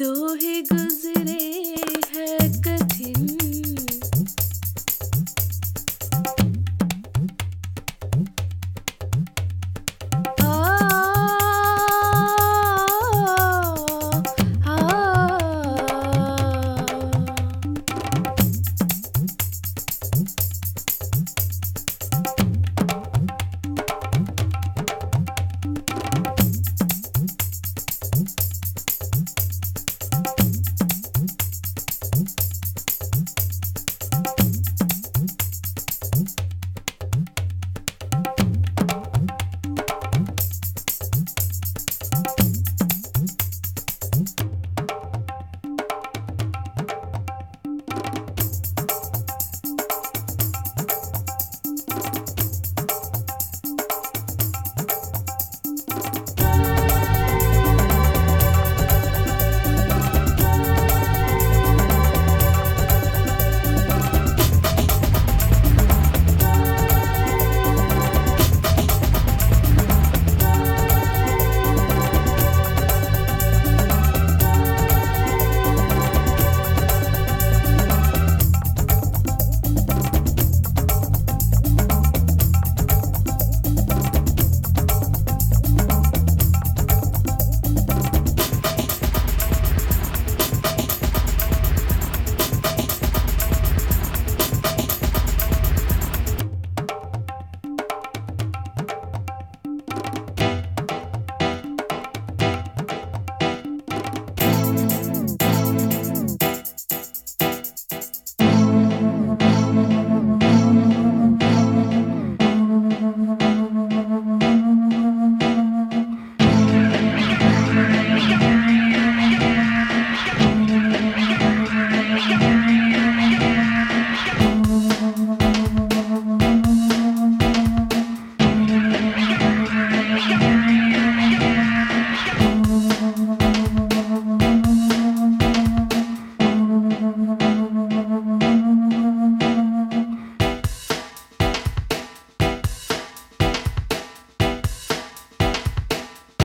दोहे गुजरे